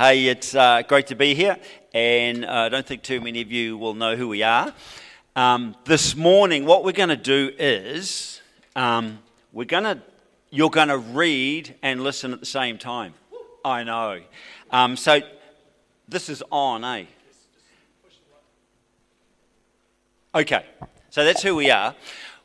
Hey, it's uh, great to be here, and uh, I don't think too many of you will know who we are. Um, this morning, what we're going to do is um, we're going to you're going to read and listen at the same time. I know. Um, so this is on, eh? Okay, so that's who we are.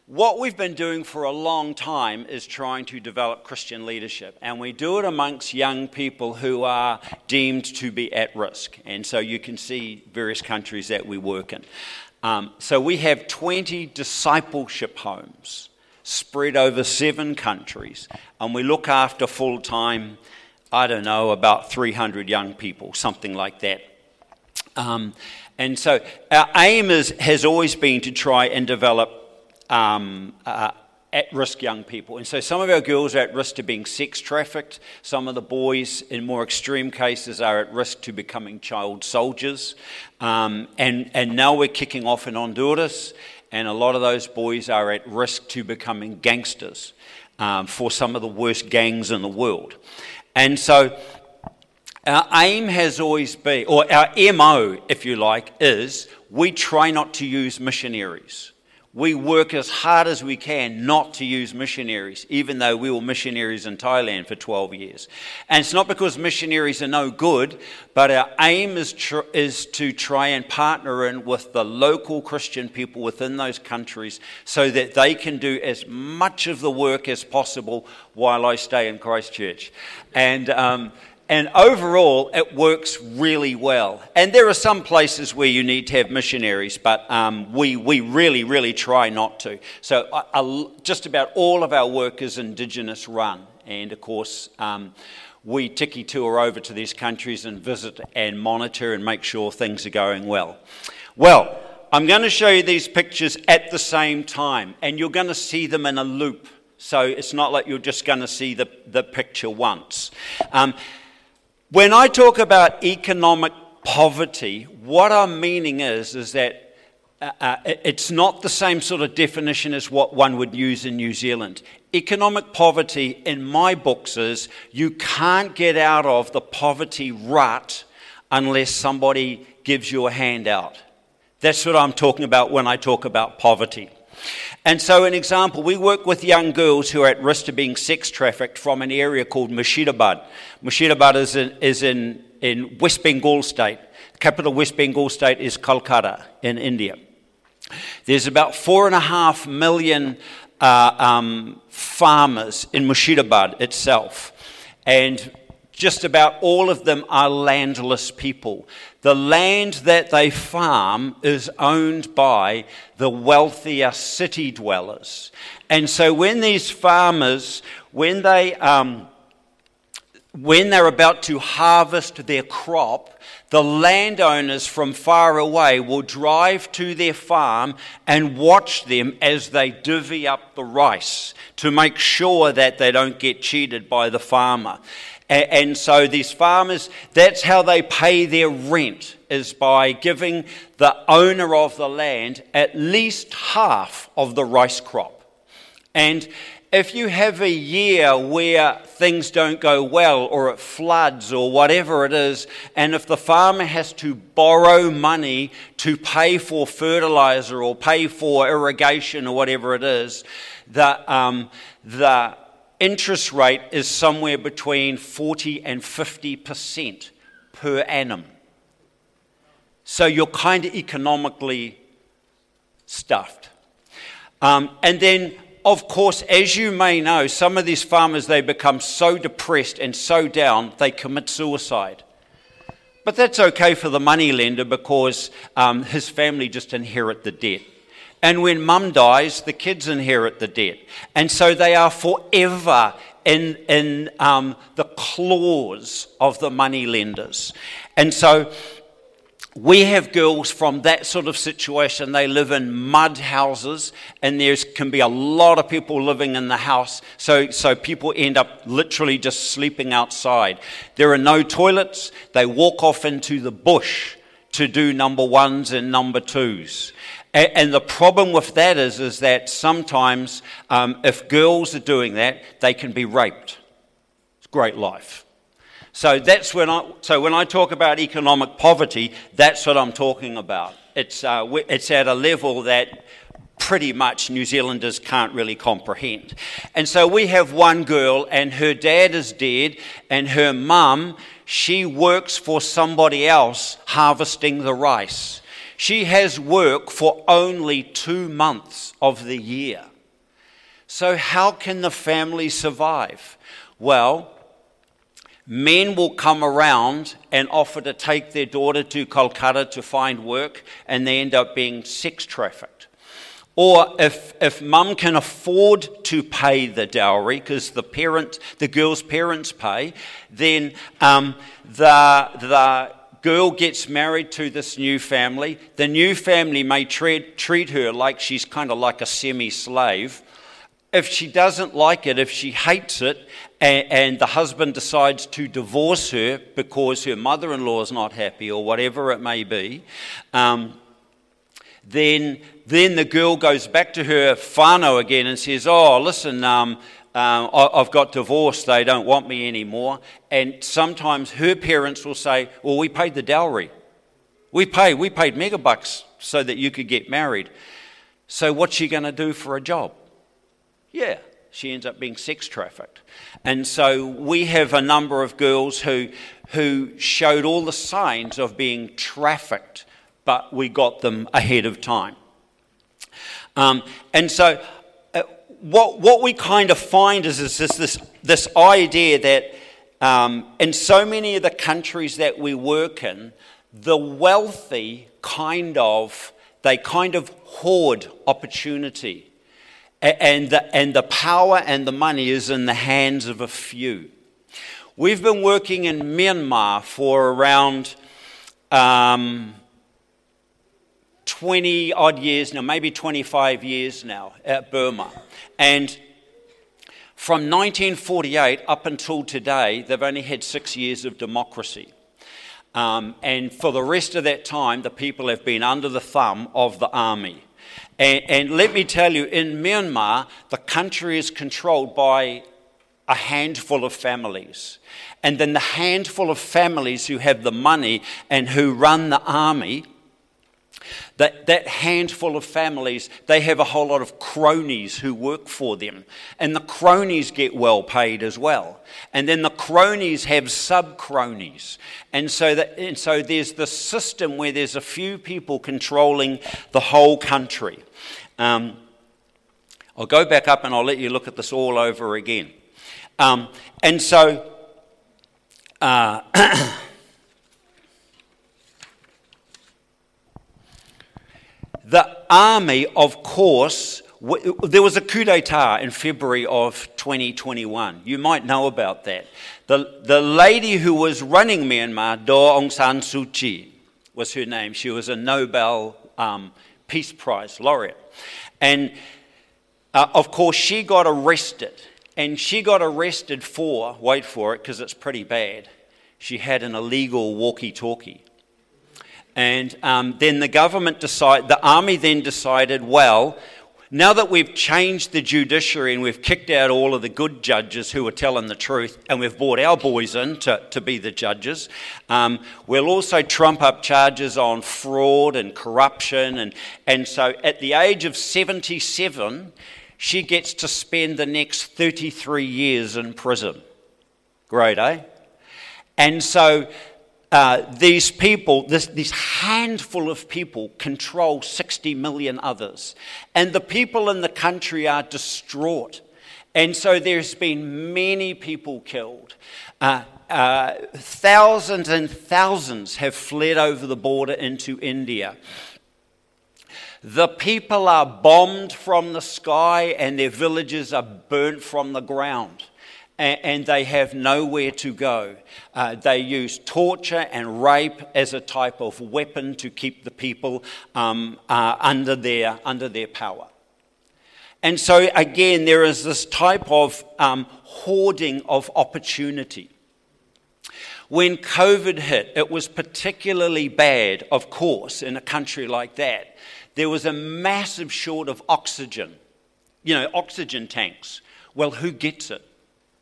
What we've been doing for a long time is trying to develop Christian leadership, and we do it amongst young people who are deemed to be at risk. And so you can see various countries that we work in. Um, so we have 20 discipleship homes spread over seven countries, and we look after full time, I don't know, about 300 young people, something like that. Um, and so our aim is, has always been to try and develop um, uh, at risk young people. And so some of our girls are at risk to being sex trafficked. Some of the boys, in more extreme cases, are at risk to becoming child soldiers. Um, and, and now we're kicking off in Honduras, and a lot of those boys are at risk to becoming gangsters um, for some of the worst gangs in the world. And so our aim has always been, or our MO, if you like, is we try not to use missionaries we work as hard as we can not to use missionaries, even though we were missionaries in Thailand for 12 years. And it's not because missionaries are no good, but our aim is, tr- is to try and partner in with the local Christian people within those countries so that they can do as much of the work as possible while I stay in Christchurch. And, um, and overall, it works really well. And there are some places where you need to have missionaries, but um, we, we really, really try not to. So, just about all of our work is Indigenous run. And of course, um, we tiki tour over to these countries and visit and monitor and make sure things are going well. Well, I'm going to show you these pictures at the same time, and you're going to see them in a loop. So, it's not like you're just going to see the, the picture once. Um, when I talk about economic poverty, what I'm meaning is, is that uh, uh, it's not the same sort of definition as what one would use in New Zealand. Economic poverty, in my books, is you can't get out of the poverty rut unless somebody gives you a handout. That's what I'm talking about when I talk about poverty. And so, an example, we work with young girls who are at risk of being sex trafficked from an area called Murshidabad. Murshidabad is in, is in, in West Bengal state. The capital of West Bengal state is Kolkata in India. There's about four and a half million uh, um, farmers in Murshidabad itself. And just about all of them are landless people. The land that they farm is owned by the wealthier city dwellers. And so when these farmers, when they, um, when they're about to harvest their crop, the landowners from far away will drive to their farm and watch them as they divvy up the rice to make sure that they don't get cheated by the farmer. And so these farmers, that's how they pay their rent, is by giving the owner of the land at least half of the rice crop. And if you have a year where things don't go well or it floods or whatever it is, and if the farmer has to borrow money to pay for fertilizer or pay for irrigation or whatever it is, the, um, the interest rate is somewhere between 40 and 50% per annum. So you're kind of economically stuffed. Um, and then, of course, as you may know, some of these farmers, they become so depressed and so down, they commit suicide. But that's okay for the money lender because um, his family just inherit the debt. And when mum dies, the kids inherit the debt. And so they are forever in, in um, the claws of the money lenders. And so we have girls from that sort of situation. They live in mud houses, and there can be a lot of people living in the house. So, so people end up literally just sleeping outside. There are no toilets. They walk off into the bush to do number ones and number twos. And, the problem with that is, is that sometimes um, if girls are doing that, they can be raped. It's great life. So that's when I so when I talk about economic poverty, that's what I'm talking about. It's uh, it's at a level that pretty much New Zealanders can't really comprehend. And so we have one girl, and her dad is dead, and her mum she works for somebody else harvesting the rice. She has work for only two months of the year. So, how can the family survive? Well, men will come around and offer to take their daughter to Kolkata to find work, and they end up being sex trafficked. Or if, if mum can afford to pay the dowry, because the parent, the girl's parents pay, then um, the, the girl gets married to this new family. The new family may treat, treat her like she's kind of like a semi slave. If she doesn't like it, if she hates it, and, and the husband decides to divorce her because her mother in law is not happy or whatever it may be, um, then, then the girl goes back to her whānau again and says, Oh, listen, um, um, I've got divorced, they don't want me anymore. And sometimes her parents will say, Well, we paid the dowry. We paid, we paid megabucks so that you could get married. So what's she going to do for a job? Yeah, she ends up being sex trafficked. And so we have a number of girls who, who showed all the signs of being trafficked, but we got them ahead of time. Um, and so what, what we kind of find is, is this, this, this idea that um, in so many of the countries that we work in, the wealthy kind of, they kind of hoard opportunity and the, and the power and the money is in the hands of a few. We've been working in Myanmar for around um, 20 odd years now, maybe 25 years now, at Burma. And from 1948 up until today, they've only had six years of democracy. Um, and for the rest of that time, the people have been under the thumb of the army. And, and let me tell you, in Myanmar, the country is controlled by a handful of families. And then the handful of families who have the money and who run the army that, that handful of families, they have a whole lot of cronies who work for them. And the cronies get well paid as well. And then the cronies have sub cronies. And so, that, and so there's this system where there's a few people controlling the whole country. Um, I'll go back up and I'll let you look at this all over again. Um, and so. Uh, The army, of course, there was a coup d'etat in February of 2021. You might know about that. The, the lady who was running Myanmar, Daw Aung San Suu Kyi, was her name. She was a Nobel um, Peace Prize laureate. And uh, of course, she got arrested. And she got arrested for, wait for it, because it's pretty bad. She had an illegal walkie talkie. And um, then the government decided, the army then decided, well, now that we've changed the judiciary and we've kicked out all of the good judges who are telling the truth and we've brought our boys in to, to be the judges, um, we'll also trump up charges on fraud and corruption. And, and so at the age of 77, she gets to spend the next 33 years in prison. Great, eh? And so uh, these people, this, this handful of people, control 60 million others. And the people in the country are distraught. And so there's been many people killed. Uh, uh, thousands and thousands have fled over the border into India. The people are bombed from the sky and their villages are burnt from the ground and, they have nowhere to go. Uh, they use torture and rape as a type of weapon to keep the people um, uh, under, their, under their power. And so, again, there is this type of um, hoarding of opportunity. When COVID hit, it was particularly bad, of course, in a country like that. There was a massive short of oxygen, you know, oxygen tanks. Well, who gets it?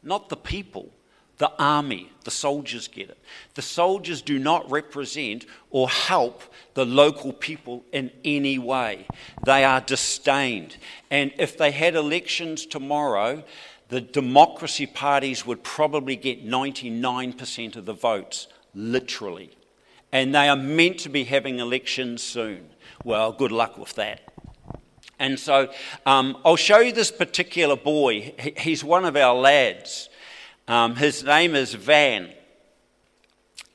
Not the people, The army, the soldiers get it. The soldiers do not represent or help the local people in any way. They are disdained. And if they had elections tomorrow, the democracy parties would probably get 99% of the votes, literally. And they are meant to be having elections soon. Well, good luck with that. And so um, I'll show you this particular boy. He's one of our lads. Um, his name is Van.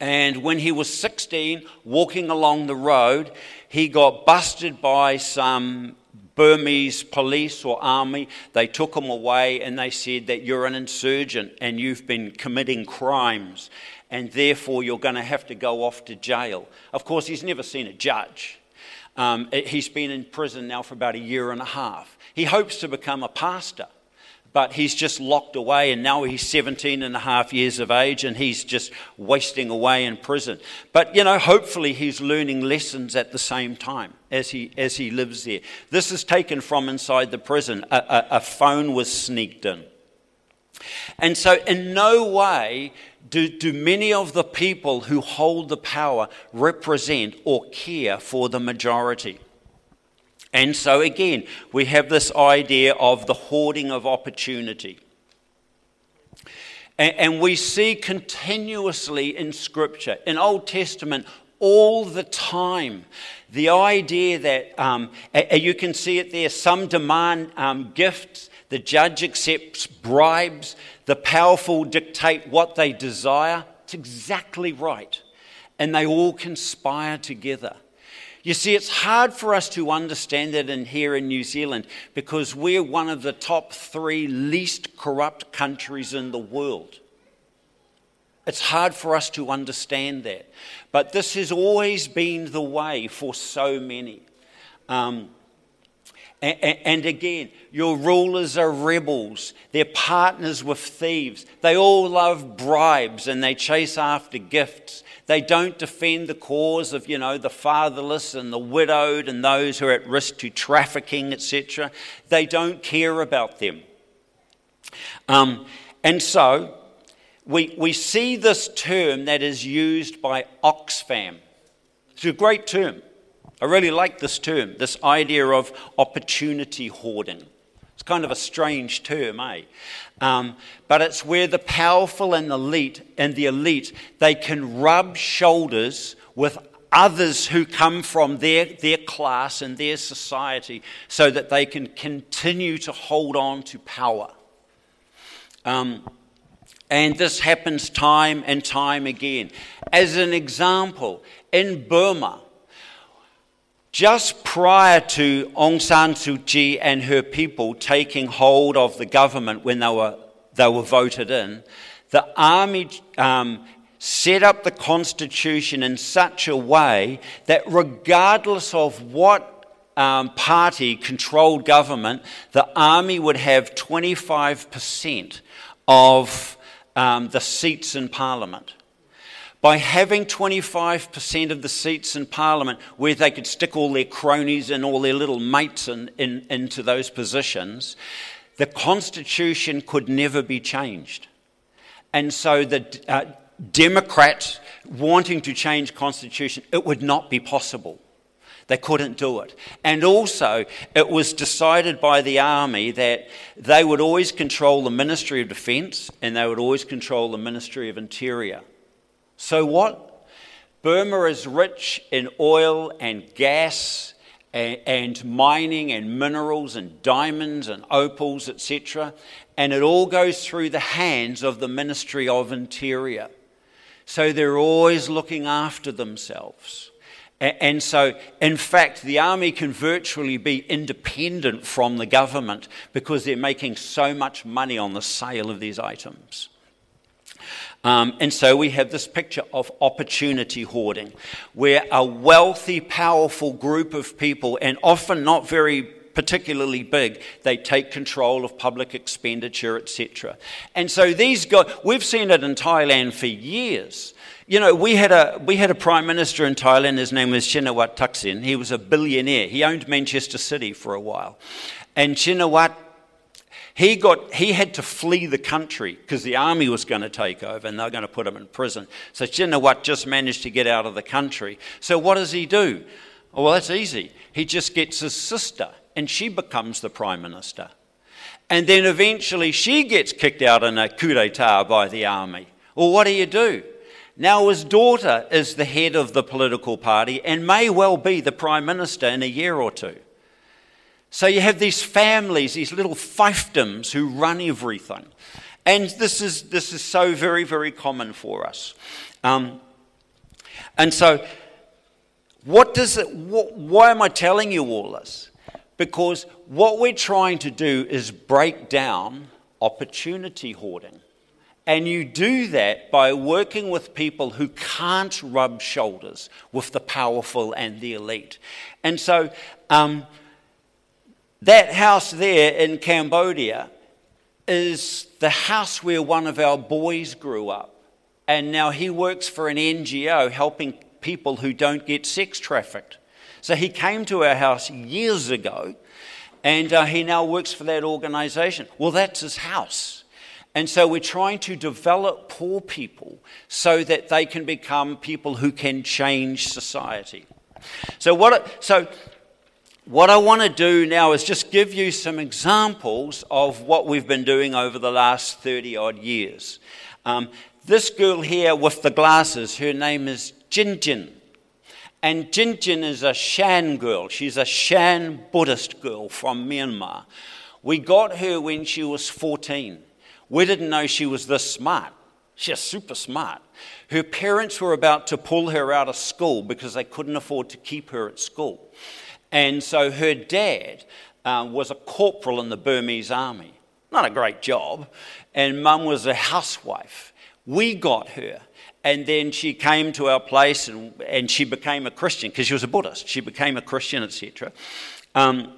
And when he was 16, walking along the road, he got busted by some Burmese police or army. They took him away and they said that you're an insurgent and you've been committing crimes and therefore you're going to have to go off to jail. Of course, he's never seen a judge. Um, he's been in prison now for about a year and a half. He hopes to become a pastor but he's just locked away and now he's 17 and a half years of age and he's just wasting away in prison. But you know hopefully he's learning lessons at the same time as he as he lives there. This is taken from inside the prison. A, a, a phone was sneaked in. And so in no way do, do many of the people who hold the power represent or care for the majority and so, again, we have this idea of the hoarding of opportunity. And, and we see continuously in Scripture, in Old Testament, all the time, the idea that um, you can see it there some demand um, gifts, the judge accepts bribes, the powerful dictate what they desire. It's exactly right. And they all conspire together. You see, it's hard for us to understand it in here in New Zealand because we're one of the top three least corrupt countries in the world. It's hard for us to understand that. But this has always been the way for so many. Um, and again, your rulers are rebels. They're partners with thieves. They all love bribes and they chase after gifts. They don't defend the cause of, you know, the fatherless and the widowed and those who are at risk to trafficking, etc. They don't care about them. Um, and so we, we see this term that is used by Oxfam. It's a great term. I really like this term, this idea of opportunity hoarding. It's kind of a strange term, eh? Um, but it's where the powerful and the elite and the elite they can rub shoulders with others who come from their, their class and their society so that they can continue to hold on to power. Um, and this happens time and time again. As an example, in Burma, just prior to Aung San Suu Kyi and her people taking hold of the government when they were, they were voted in, the army um, set up the constitution in such a way that regardless of what um, party controlled government, the army would have 25% of um, the seats in parliament by having 25% of the seats in Parliament where they could stick all their cronies and all their little mates in, in, into those positions, the Constitution could never be changed. And so the uh, Democrats wanting to change Constitution, it would not be possible. They couldn't do it. And also, it was decided by the army that they would always control the Ministry of Defence and they would always control the Ministry of Interior. So what? Burma is rich in oil and gas and, and mining and minerals and diamonds and opals, etc. And it all goes through the hands of the Ministry of Interior. So they're always looking after themselves. And so, in fact, the army can virtually be independent from the government because they're making so much money on the sale of these items. Um, and so we have this picture of opportunity hoarding, where a wealthy, powerful group of people, and often not very particularly big, they take control of public expenditure, etc. And so these guys, we've seen it in Thailand for years. You know, we had a we had a prime minister in Thailand. His name was Shinawat Thaksin. He was a billionaire. He owned Manchester City for a while, and Shinawat He, got, he had to flee the country because the army was going to take over and they're going to put him in prison. So Shinawat just managed to get out of the country. So what does he do? Oh, well, that's easy. He just gets his sister and she becomes the prime minister. And then eventually she gets kicked out in a coup d'etat by the army. Well, what do you do? Now his daughter is the head of the political party and may well be the prime minister in a year or two. So you have these families, these little fiefdoms who run everything. And this is, this is so very, very common for us. Um, and so, what does it, what, why am I telling you all this? Because what we're trying to do is break down opportunity hoarding. And you do that by working with people who can't rub shoulders with the powerful and the elite. And so, um, that house there in Cambodia is the house where one of our boys grew up. And now he works for an NGO helping people who don't get sex trafficked. So he came to our house years ago and uh, he now works for that organization. Well, that's his house. And so we're trying to develop poor people so that they can become people who can change society. So, what, so what I want to do now is just give you some examples of what we've been doing over the last 30 odd years. Um, this girl here with the glasses, her name is Jinjin. And Jinjin is a Shan girl. She's a Shan Buddhist girl from Myanmar. We got her when she was 14. We didn't know she was this smart. She's super smart. Her parents were about to pull her out of school because they couldn't afford to keep her at school. And so her dad uh, was a corporal in the Burmese army. Not a great job. And mum was a housewife. We got her. And then she came to our place and, and she became a Christian because she was a Buddhist. She became a Christian, etc. Um,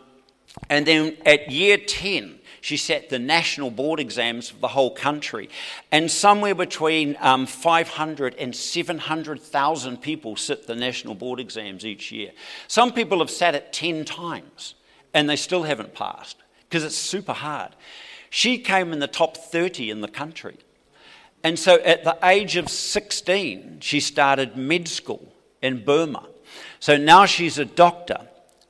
and then at year 10, she sat the national board exams of the whole country. And somewhere between um, 500 and 700,000 people sit the national board exams each year. Some people have sat it 10 times and they still haven't passed because it's super hard. She came in the top 30 in the country. And so at the age of 16, she started med school in Burma. So now she's a doctor.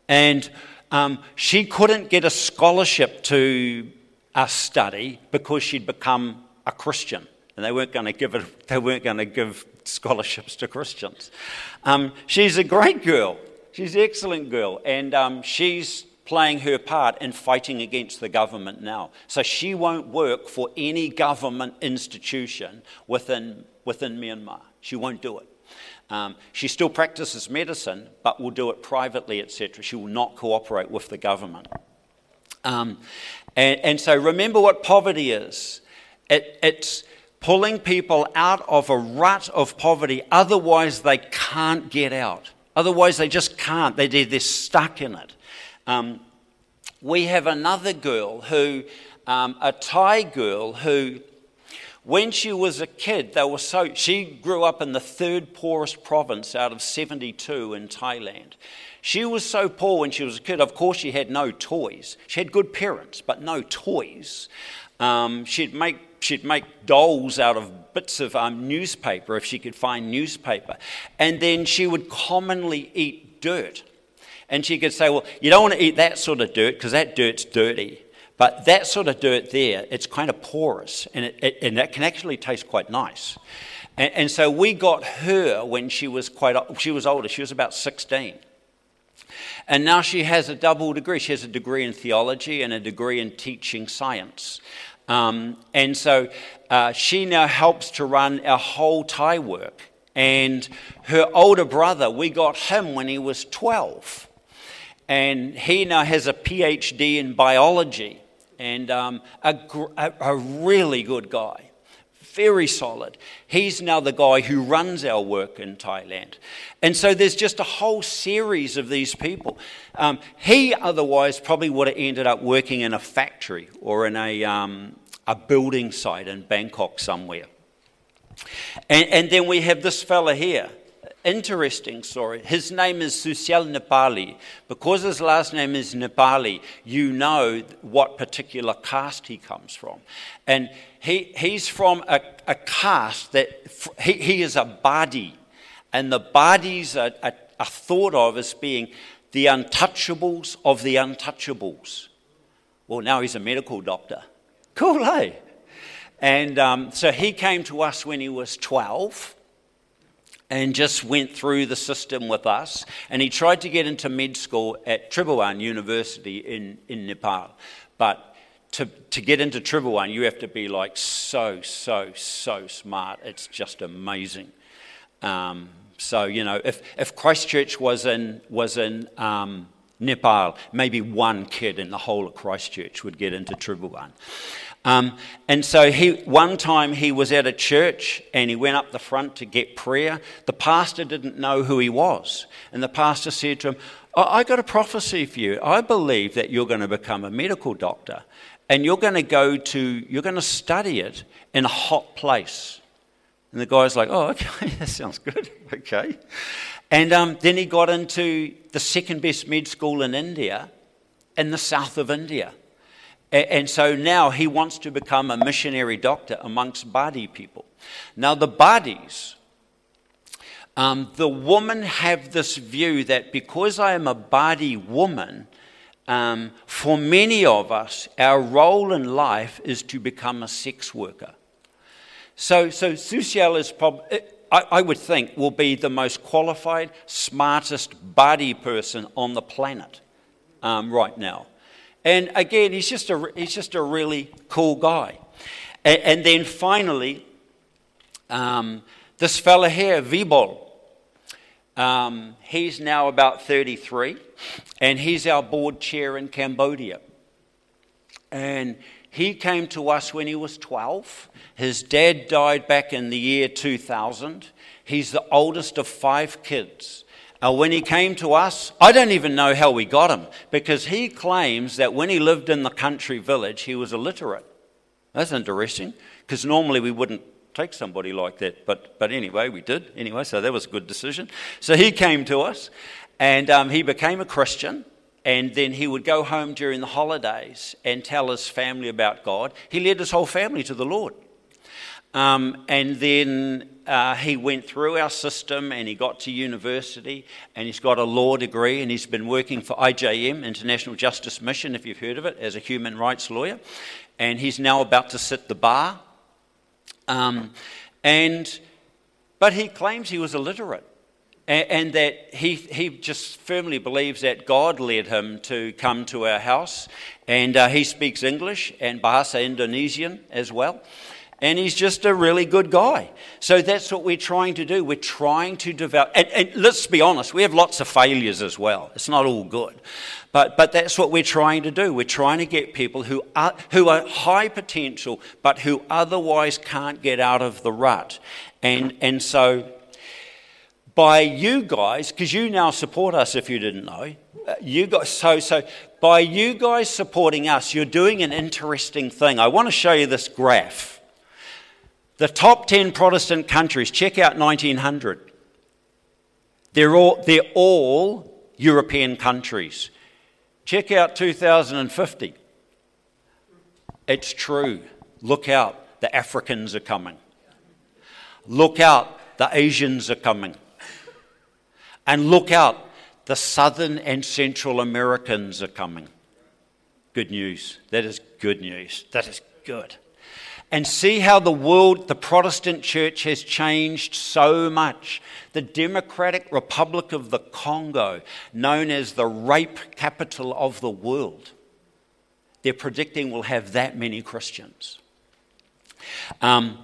And um, she couldn't get a scholarship to a study because she'd become a Christian, and they weren't going to give it, they weren't going to give scholarships to Christians. Um, she's a great girl. She's an excellent girl, and um, she's playing her part in fighting against the government now. So she won't work for any government institution within, within Myanmar. She won't do it. Um, she still practices medicine, but will do it privately, etc. She will not cooperate with the government. Um, and, and, so remember what poverty is it, it's pulling people out of a rut of poverty, otherwise, they can't get out. Otherwise, they just can't. They, they're stuck in it. Um, we have another girl who, um, a Thai girl who when she was a kid, they were so, she grew up in the third poorest province out of 72 in Thailand. She was so poor when she was a kid. Of course, she had no toys. She had good parents, but no toys. Um, she'd make she'd make dolls out of bits of um, newspaper if she could find newspaper, and then she would commonly eat dirt. And she could say, "Well, you don't want to eat that sort of dirt because that dirt's dirty." But that sort of dirt there, it's kind of porous and, it, it, and that can actually taste quite nice. And, and, so we got her when she was quite, she was older, she was about 16. And now she has a double degree. She has a degree in theology and a degree in teaching science. Um, and so uh, she now helps to run our whole Thai work. And her older brother, we got him when he was 12. And he now has a PhD in biology and um, a, a really good guy, very solid. He's now the guy who runs our work in Thailand. And so there's just a whole series of these people. Um, he otherwise probably would have ended up working in a factory or in a, um, a building site in Bangkok somewhere. And, and then we have this fella here. Interesting story. His name is Sushil Nepali. Because his last name is Nepali, you know what particular caste he comes from. And he, he's from a, a caste that he, he is a Badi. And the Badis are, are, are thought of as being the untouchables of the untouchables. Well, now he's a medical doctor. Cool, eh? And um, so he came to us when he was 12 and just went through the system with us. And he tried to get into med school at Tribhuvan University in, in Nepal. But to, to get into Tribhuvan, you have to be like so, so, so smart. It's just amazing. Um, so, you know, if, if Christchurch was in, was in um, Nepal, maybe one kid in the whole of Christchurch would get into Tribhuvan. Um, and so he, one time he was at a church and he went up the front to get prayer. The pastor didn't know who he was. And the pastor said to him, I got a prophecy for you. I believe that you're going to become a medical doctor and you're going to go to, you're going to study it in a hot place. And the guy's like, oh, okay, that sounds good. okay. And um, then he got into the second best med school in India, in the south of India. And so now he wants to become a missionary doctor amongst Badi people. Now, the Badis, um, the women have this view that because I am a Badi woman, um, for many of us, our role in life is to become a sex worker. So, so Sushil is probably, I, I, would think, will be the most qualified, smartest Badi person on the planet um, right now. And again, he's just a, he's just a really cool guy. And, and then finally, um, this fella here, Vibol, um, he's now about 33, and he's our board chair in Cambodia. And he came to us when he was 12. His dad died back in the year 2000. He's the oldest of five kids. Uh, when he came to us, I don't even know how we got him because he claims that when he lived in the country village, he was illiterate. That's interesting because normally we wouldn't take somebody like that. But, but anyway, we did. Anyway, so that was a good decision. So he came to us and um, he became a Christian. And then he would go home during the holidays and tell his family about God. He led his whole family to the Lord. Um, and then uh, he went through our system and he got to university and he's got a law degree and he's been working for IJM, International Justice Mission, if you've heard of it, as a human rights lawyer. And he's now about to sit the bar. Um, and, but he claims he was illiterate and, and that he, he just firmly believes that God led him to come to our house. And uh, he speaks English and Bahasa Indonesian as well and he's just a really good guy. So that's what we're trying to do. We're trying to develop, and, and, let's be honest, we have lots of failures as well. It's not all good. But, but that's what we're trying to do. We're trying to get people who are, who are high potential, but who otherwise can't get out of the rut. And, and so, by you guys, because you now support us if you didn't know, uh, you guys, so, so by you guys supporting us, you're doing an interesting thing. I want to show you this graph. The top 10 Protestant countries, check out 1900. They're all, they're all European countries. Check out 2050. It's true. Look out, the Africans are coming. Look out, the Asians are coming. And look out, the Southern and Central Americans are coming. Good news. That is good news. That is good and see how the world, the Protestant church, has changed so much. The Democratic Republic of the Congo, known as the rape capital of the world, they're predicting will have that many Christians. Um,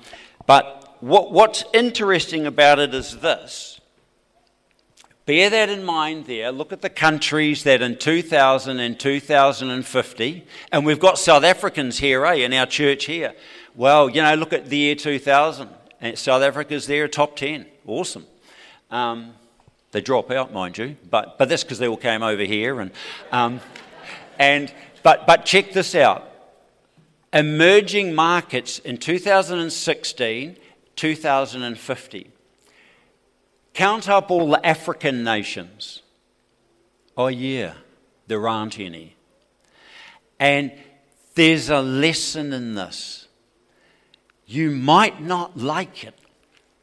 but what, what's interesting about it is this. Bear that in mind there. Look at the countries that in 2000 and 2050, and we've got South Africans here, eh, in our church here. Well, you know, look at the year 2000. And South Africa's there, top 10. Awesome. Um, they drop out, mind you, but, but that's because they all came over here. And, um, and, but, but check this out emerging markets in 2016, 2050. Count up all the African nations. Oh, yeah, there aren't any. And there's a lesson in this. You might not like it,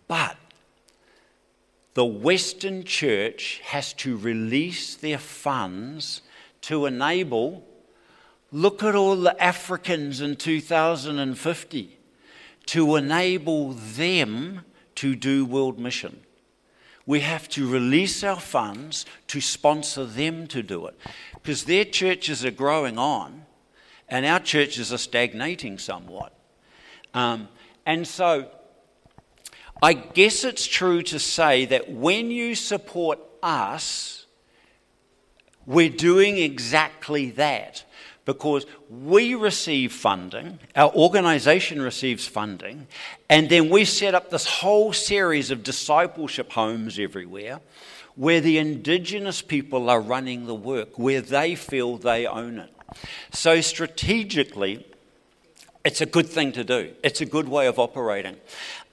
but the Western Church has to release their funds to enable. Look at all the Africans in 2050 to enable them to do world mission. We have to release our funds to sponsor them to do it because their churches are growing on and our churches are stagnating somewhat. Um, and so I guess it's true to say that when you support us, we're doing exactly that because we receive funding, our organization receives funding, and then we set up this whole series of discipleship homes everywhere where the indigenous people are running the work, where they feel they own it. So, strategically, it's a good thing to do. It's a good way of operating.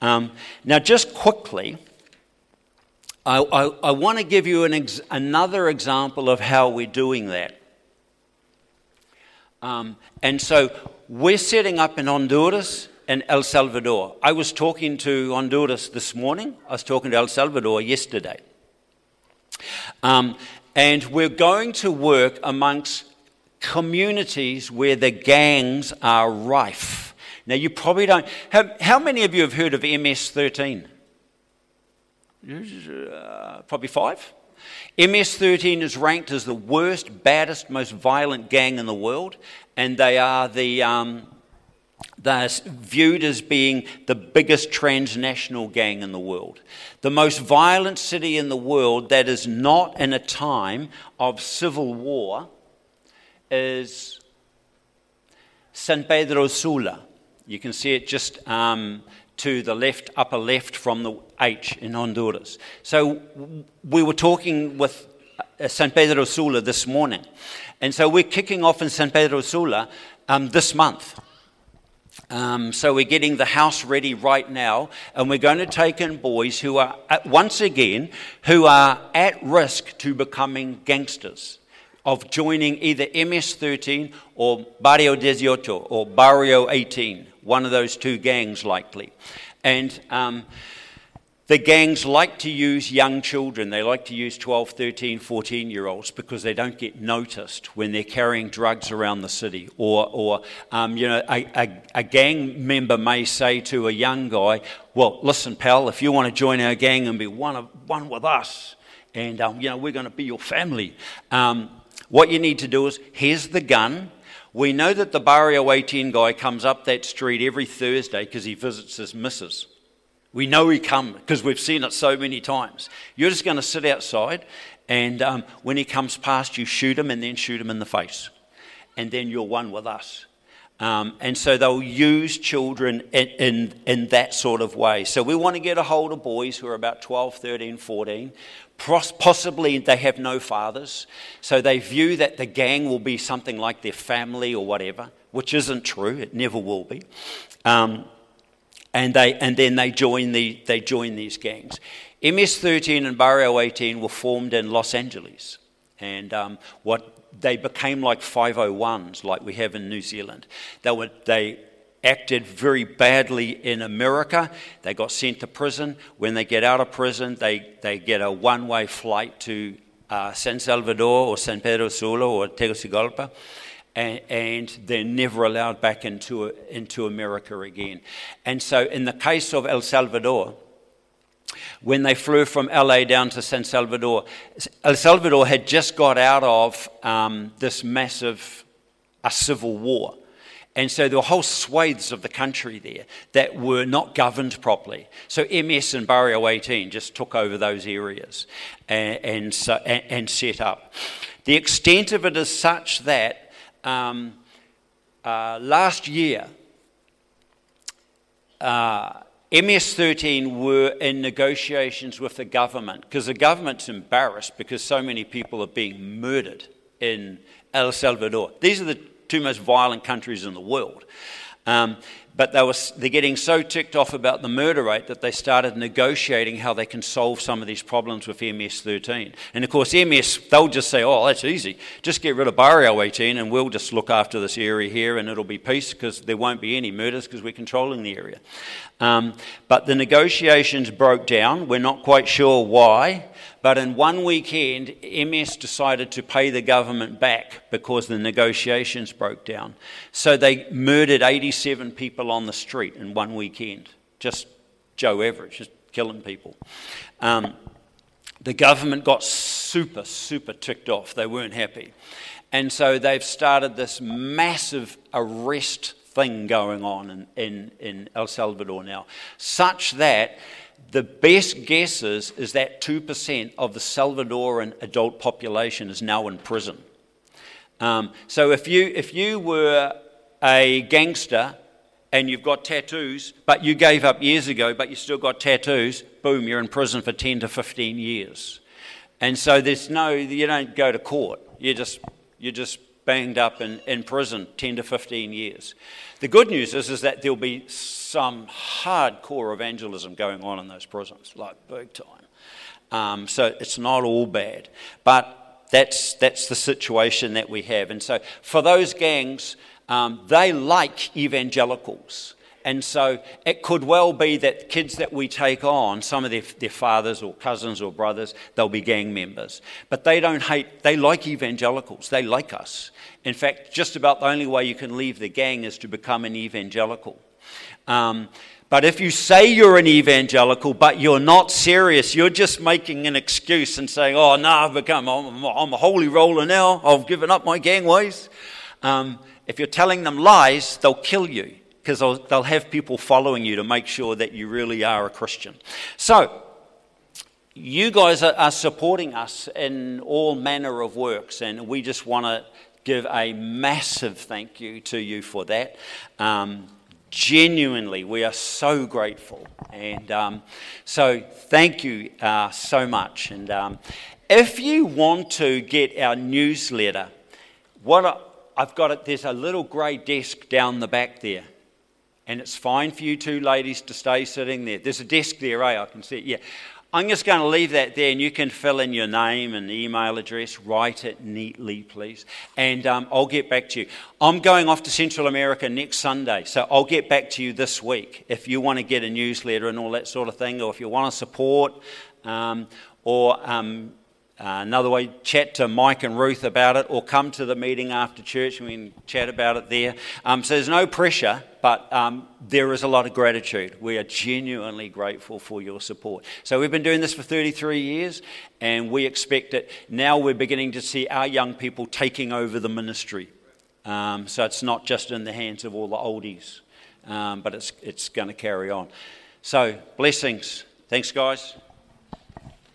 Um, now, just quickly, I, I, I want to give you an ex- another example of how we're doing that. Um, and so we're setting up in Honduras and El Salvador. I was talking to Honduras this morning, I was talking to El Salvador yesterday. Um, and we're going to work amongst communities where the gangs are rife. Now, you probably don't. How, how many of you have heard of MS 13? Uh, probably five. MS 13 is ranked as the worst, baddest, most violent gang in the world, and they are the. Um, they're viewed as being the biggest transnational gang in the world. The most violent city in the world that is not in a time of civil war is San Pedro Sula. You can see it just um, to the left, upper left from the H in Honduras. So we were talking with uh, San Pedro Sula this morning. And so we're kicking off in San Pedro Sula um, this month. Um, so we're getting the house ready right now, and we're going to take in boys who are, once again, who are at risk to becoming gangsters of joining either MS-13 or Barrio 18 or Barrio 18, one of those two gangs likely. And um, the gangs like to use young children. They like to use 12, 13, 14 year olds because they don't get noticed when they're carrying drugs around the city. Or, or um, you know, a, a, a, gang member may say to a young guy, Well, listen, pal, if you want to join our gang and be one, of, one with us, and um, you know, we're going to be your family. Um, what you need to do is here's the gun. We know that the Barrio 18 guy comes up that street every Thursday because he visits his missus. We know he comes because we've seen it so many times. You're just going to sit outside, and um, when he comes past, you shoot him and then shoot him in the face. And then you're one with us. Um, and so they'll use children in, in, in, that sort of way. So we want to get a hold of boys who are about 12, 13, 14. Possibly they have no fathers. So they view that the gang will be something like their family or whatever, which isn't true. It never will be. Um, and, they, and then they join, the, they join these gangs. MS-13 and Barrio 18 were formed in Los Angeles. And um, what they became like 501s, like we have in New Zealand. They, were, they acted very badly in America. They got sent to prison. When they get out of prison, they, they get a one way flight to uh, San Salvador or San Pedro Sula or Tegucigalpa. And, and, they're never allowed back into, into America again. And so, in the case of El Salvador, when they flew from LA down to San Salvador. El Salvador had just got out of um, this massive a civil war. And so there were whole swathes of the country there that were not governed properly. So MS and Barrio 18 just took over those areas and, and, so, and, and set up. The extent of it is such that um, uh, last year, uh, MS-13 were in negotiations with the government because the government's embarrassed because so many people are being murdered in El Salvador. These are the two most violent countries in the world. Um, but they were, they're getting so ticked off about the murder rate that they started negotiating how they can solve some of these problems with MS 13. And of course, MS, they'll just say, oh, that's easy. Just get rid of Barrio 18 and we'll just look after this area here and it'll be peace because there won't be any murders because we're controlling the area. Um, but the negotiations broke down. We're not quite sure why. But in one weekend, MS decided to pay the government back because the negotiations broke down. So they murdered 87 people on the street in one weekend. Just Joe Average, just killing people. Um, the government got super, super ticked off. They weren't happy. And so they've started this massive arrest thing going on in, in, in El Salvador now, such that the best guesses is that 2% of the Salvadoran adult population is now in prison. Um, so if you, if you were a gangster and you've got tattoos, but you gave up years ago, but you still got tattoos, boom, you're in prison for 10 to 15 years. And so there's no, you don't go to court. You just, you just banged up in, in prison 10 to 15 years. The good news is, is that there'll be some hardcore evangelism going on in those prisons, like big time. Um, so it's not all bad. But that's, that's the situation that we have. And so for those gangs, um, they like evangelicals. And so it could well be that kids that we take on, some of their, their fathers or cousins or brothers, they'll be gang members. But they don't hate, they like evangelicals, they like us. In fact, just about the only way you can leave the gang is to become an evangelical. Um, but if you say you're an evangelical, but you're not serious, you're just making an excuse and saying, oh, no, I've become, I'm, I'm a holy roller now, I've given up my gang ways. Um, if you're telling them lies, they'll kill you because they'll, they'll have people following you to make sure that you really are a Christian. So, you guys are, supporting us in all manner of works, and we just want to give a massive thank you to you for that. Um, genuinely, we are so grateful. And um, so, thank you uh, so much. And um, if you want to get our newsletter, what I've got it, there's a little grey desk down the back there and it's fine for you two ladies to stay sitting there. There's a desk there, eh? I can see it. Yeah. I'm just going to leave that there, and you can fill in your name and email address. Write it neatly, please. And um, I'll get back to you. I'm going off to Central America next Sunday, so I'll get back to you this week if you want to get a newsletter and all that sort of thing, or if you want to support, um, or um, uh, another way, chat to Mike and Ruth about it, or come to the meeting after church and we can chat about it there. Um, so there's no pressure, but um, there is a lot of gratitude. We are genuinely grateful for your support. So we've been doing this for 33 years, and we expect it. Now we're beginning to see our young people taking over the ministry. Um, so it's not just in the hands of all the oldies, um, but it's, it's going to carry on. So blessings. Thanks, guys.